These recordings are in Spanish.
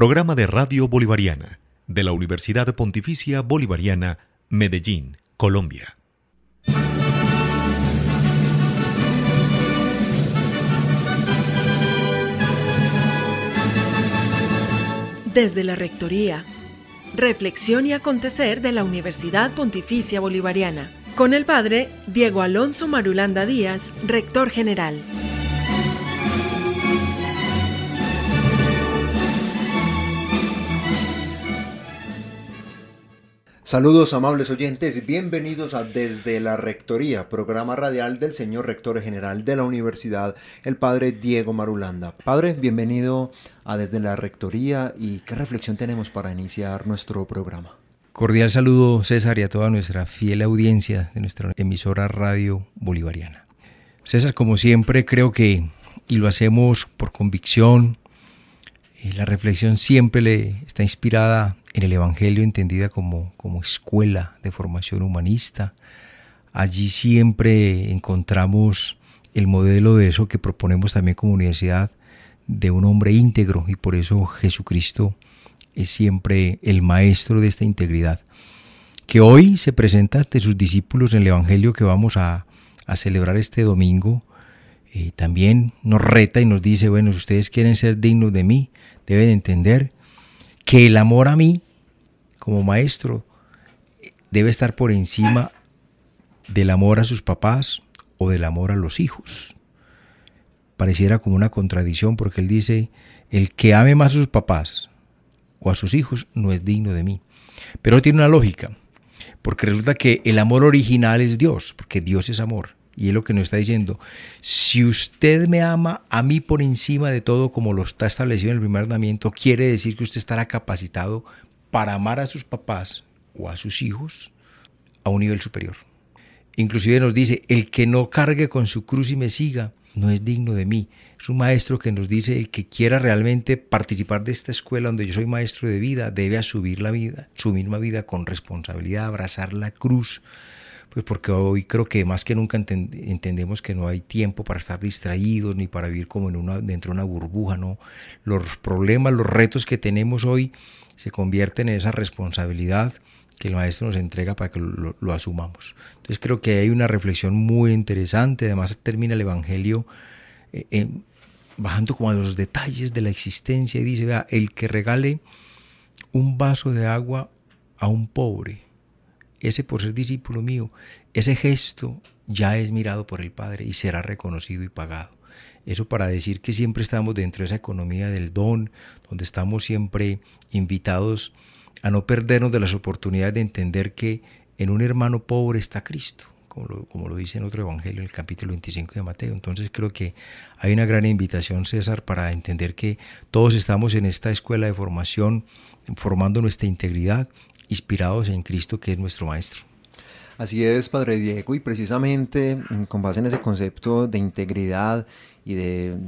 Programa de Radio Bolivariana de la Universidad Pontificia Bolivariana, Medellín, Colombia. Desde la Rectoría. Reflexión y acontecer de la Universidad Pontificia Bolivariana. Con el padre Diego Alonso Marulanda Díaz, rector general. Saludos amables oyentes, bienvenidos a Desde la Rectoría, programa radial del señor rector general de la universidad, el padre Diego Marulanda. Padre, bienvenido a Desde la Rectoría y qué reflexión tenemos para iniciar nuestro programa. Cordial saludo César y a toda nuestra fiel audiencia de nuestra emisora Radio Bolivariana. César, como siempre, creo que, y lo hacemos por convicción, eh, la reflexión siempre le está inspirada en el Evangelio entendida como, como escuela de formación humanista. Allí siempre encontramos el modelo de eso que proponemos también como universidad de un hombre íntegro y por eso Jesucristo es siempre el maestro de esta integridad, que hoy se presenta ante sus discípulos en el Evangelio que vamos a, celebrar este domingo. Eh, también nos reta y nos dice, bueno, si ustedes quieren ser dignos de mí, deben entender que el amor a mí como maestro debe estar por encima del amor a sus papás o del amor a los hijos. Pareciera como una contradicción porque él dice, el que ame más a sus papás o a sus hijos no es digno de mí. Pero tiene una lógica, porque resulta que el amor original es Dios, porque Dios es amor. Y es lo que nos está diciendo. Si usted me ama a mí por encima de todo, como lo está establecido en el primer mandamiento, quiere decir que usted estará capacitado para amar a sus papás o a sus hijos a un nivel superior. Inclusive nos dice, el que no cargue con su cruz y me siga, no es digno de mí. Es un maestro que nos dice, el que quiera realmente participar de esta escuela donde yo soy maestro de vida, debe asumir la vida, su misma vida con responsabilidad, abrazar la cruz, pues porque hoy creo que más que nunca entendemos que no hay tiempo para estar distraídos ni para vivir como en una, dentro de una burbuja, ¿no? Los problemas, los retos que tenemos hoy se convierten en esa responsabilidad que el maestro nos entrega para que lo, asumamos. Entonces creo que hay una reflexión muy interesante, además termina el Evangelio eh, bajando como a los detalles de la existencia y dice, vea, el que regale un vaso de agua a un pobre, ese por ser discípulo mío, ese gesto ya es mirado por el Padre y será reconocido y pagado. Eso para decir que siempre estamos dentro de esa economía del don, donde estamos siempre invitados a no perdernos de las oportunidades de entender que en un hermano pobre está Cristo, como lo, dice en otro evangelio, en el capítulo 25 de Mateo. Entonces creo que hay una gran invitación, César, para entender que todos estamos en esta escuela de formación, formando nuestra integridad inspirados en Cristo que es nuestro Maestro. Así es, Padre Diego, y precisamente mm, con base en ese concepto de integridad y de,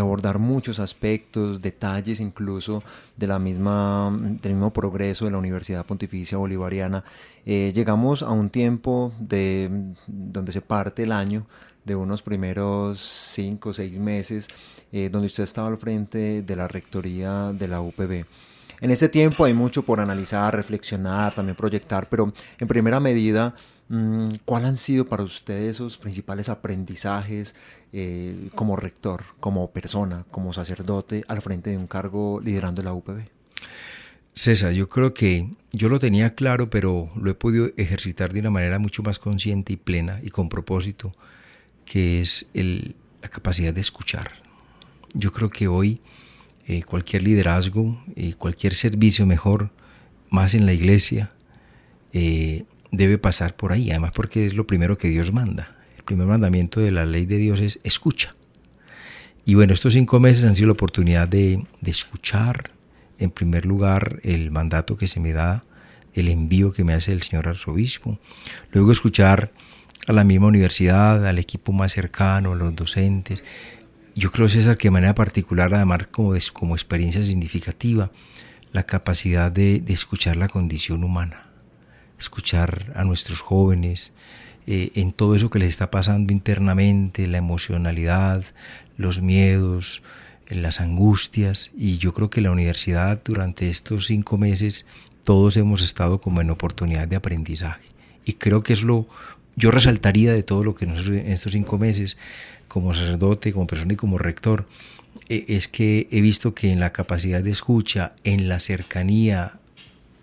abordar muchos aspectos, detalles incluso de la misma, del mismo progreso de la Universidad Pontificia Bolivariana, eh, llegamos a un tiempo de, donde se parte el año de unos primeros cinco o seis meses, eh, donde usted estaba al frente de la rectoría de la UPB. En ese tiempo hay mucho por analizar, reflexionar, también proyectar, pero en primera medida, mm, ¿cuáles han sido para ustedes esos principales aprendizajes eh, como rector, como persona, como sacerdote al frente de un cargo liderando la UPB? César, yo creo que yo lo tenía claro, pero lo he podido ejercitar de una manera mucho más consciente y plena y con propósito, que es la capacidad de escuchar. Yo creo que hoy eh, cualquier liderazgo, y cualquier servicio mejor, más en la iglesia, eh, debe pasar por ahí, además porque es lo primero que Dios manda. El primer mandamiento de la ley de Dios es escucha. Y bueno, estos cinco meses han sido la oportunidad de, escuchar, en primer lugar, el mandato que se me da, el envío que me hace el señor arzobispo, luego escuchar a la misma universidad, al equipo más cercano, a los docentes, yo creo, César, que de manera particular, además como, como experiencia significativa, la capacidad de, escuchar la condición humana, escuchar a nuestros jóvenes eh, en todo eso que les está pasando internamente, la emocionalidad, los miedos, las angustias. Y yo creo que la universidad durante estos cinco meses todos hemos estado como en oportunidad de aprendizaje. Y creo que es lo yo resaltaría de todo lo que nosotros en estos cinco meses como sacerdote, como persona y como rector e, es que he visto que en la capacidad de escucha, en la cercanía,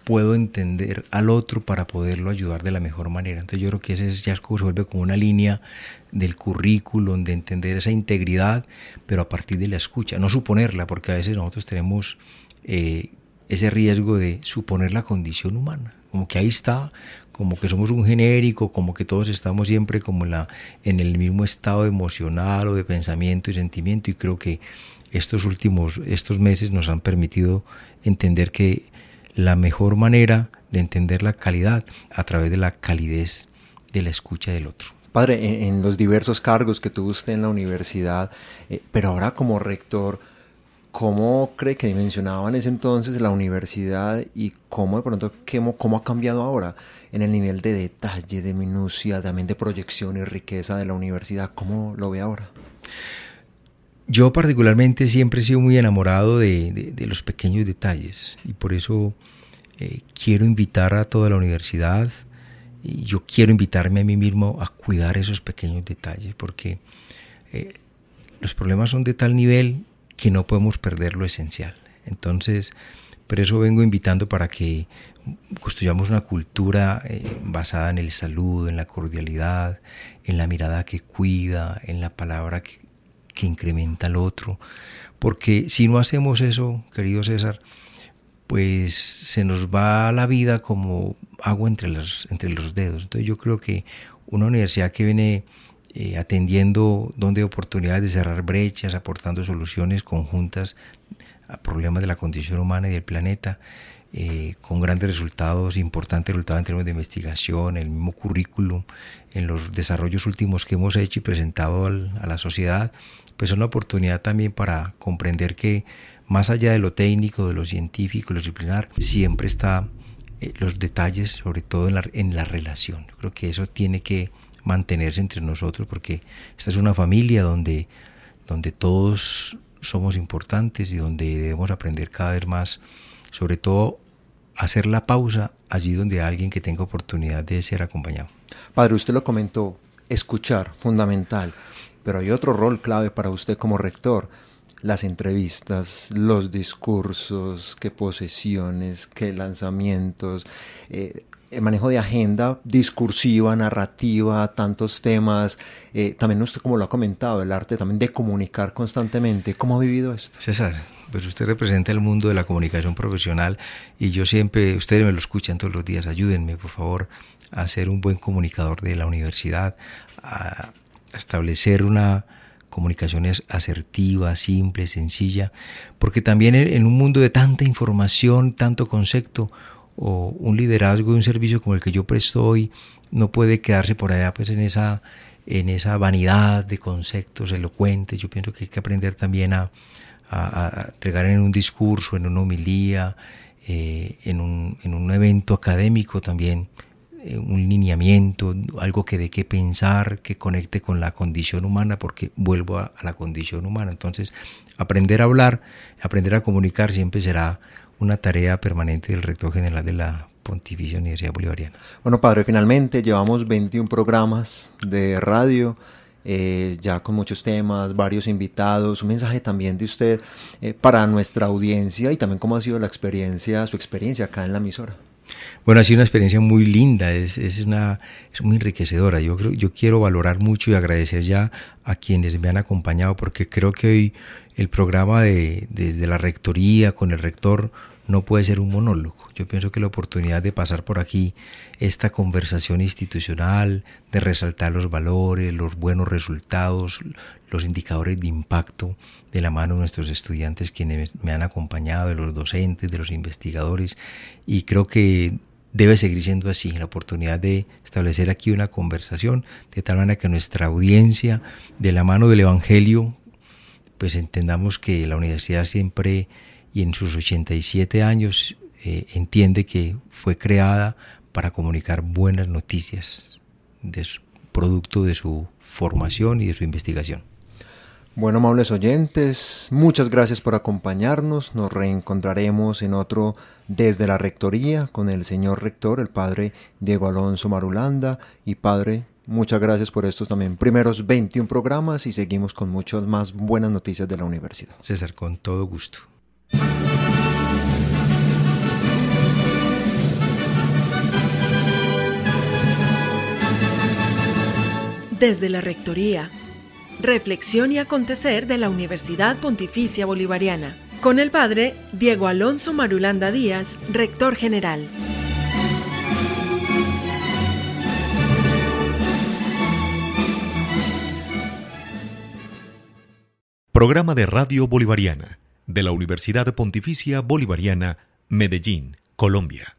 puedo entender al otro para poderlo ayudar de la mejor manera. Entonces yo creo que ese ya se vuelve como una línea del currículum, de entender esa integridad, pero a partir de la escucha, no suponerla, porque a veces nosotros tenemos eh, ese riesgo de suponer la condición humana, como que ahí está, como que somos un genérico, como que todos estamos siempre como en, la, en el mismo estado emocional o de pensamiento y sentimiento, y creo que estos últimos, estos meses nos han permitido entender que la mejor manera de entender la calidad a través de la calidez de la escucha del otro. Padre, en, los diversos cargos que tuvo usted en la universidad, eh, pero ahora como rector, ¿cómo cree que dimensionaba en ese entonces la universidad y cómo de pronto cómo, cómo ha cambiado ahora en el nivel de detalle, de minucia, también de proyección y riqueza de la universidad? ¿Cómo lo ve ahora? Yo particularmente siempre he sido muy enamorado de, los pequeños detalles y por eso eh, quiero invitar a toda la universidad y yo quiero invitarme a mí mismo a cuidar esos pequeños detalles porque eh, los problemas son de tal nivel que no podemos perder lo esencial. Entonces, por eso vengo invitando para que construyamos una cultura eh, basada en el saludo, en la cordialidad, en la mirada que cuida, en la palabra que que incrementa al otro. Porque si no hacemos eso, querido César, pues se nos va la vida como agua entre los, entre los dedos. Entonces yo creo que una universidad que viene eh, atendiendo donde hay oportunidades de cerrar brechas, aportando soluciones conjuntas a problemas de la condición humana y del planeta, eh, con grandes resultados, importantes resultados en términos de investigación, el mismo currículum, en los desarrollos últimos que hemos hecho y presentado a la sociedad, pues es una oportunidad también para comprender que más allá de lo técnico, de lo científico, lo disciplinar, siempre está eh, los detalles, sobre todo en la, en la relación. creo que eso tiene que mantenerse entre nosotros porque esta es una familia donde, donde todos somos importantes y donde debemos aprender cada vez más, sobre todo hacer la pausa allí donde hay alguien que tenga oportunidad de ser acompañado. Padre, usted lo comentó, escuchar, fundamental. Pero hay otro rol clave para usted como rector, las entrevistas, los discursos, qué posesiones, qué lanzamientos, eh, manejo de agenda discursiva, narrativa, tantos temas. Eh, también usted, como lo ha comentado, el arte también de comunicar constantemente. ¿Cómo ha vivido esto? César, pues usted representa el mundo de la comunicación profesional y yo siempre, ustedes me lo escuchan todos los días, ayúdenme por favor a ser un buen comunicador de la universidad, a establecer una comunicación asertiva, simple, sencilla, porque también en un mundo de tanta información, tanto concepto, o un liderazgo de un servicio como el que yo presto hoy no puede quedarse por allá pues en esa en esa vanidad de conceptos elocuentes. Yo pienso que hay que aprender también a, entregar en un discurso, en una homilía, eh, en, un, en un evento académico también eh, un lineamiento, algo que de qué pensar, que conecte con la condición humana, porque vuelvo a, la condición humana. Entonces, aprender a hablar, aprender a comunicar siempre será una tarea permanente del rector general de la Pontificia Universidad Bolivariana. Bueno, padre, finalmente llevamos 21 programas de radio. Eh, ya con muchos temas, varios invitados, un mensaje también de usted eh, para nuestra audiencia y también cómo ha sido la experiencia, su experiencia acá en la emisora. Bueno, ha sido una experiencia muy linda, es, es, una, es muy enriquecedora. Yo, creo, yo quiero valorar mucho y agradecer ya a quienes me han acompañado porque creo que hoy el programa de, desde la rectoría con el rector no puede ser un monólogo. Yo pienso que la oportunidad de pasar por aquí, esta conversación institucional, de resaltar los valores, los buenos resultados, los indicadores de impacto de la mano de nuestros estudiantes quienes me han acompañado, de los docentes, de los investigadores, y creo que debe seguir siendo así, la oportunidad de establecer aquí una conversación, de tal manera que nuestra audiencia, de la mano del Evangelio, pues entendamos que la universidad siempre y en sus 87 años eh, entiende que fue creada para comunicar buenas noticias, de producto de su formación y de su investigación. Bueno, amables oyentes, muchas gracias por acompañarnos. Nos reencontraremos en otro desde la Rectoría con el señor rector, el padre Diego Alonso Marulanda. Y padre, muchas gracias por estos también primeros 21 programas y seguimos con muchas más buenas noticias de la universidad. César, con todo gusto. Desde la Rectoría Reflexión y acontecer de la Universidad Pontificia Bolivariana, con el padre Diego Alonso Marulanda Díaz, rector general. Programa de Radio Bolivariana de la Universidad Pontificia Bolivariana, Medellín, Colombia.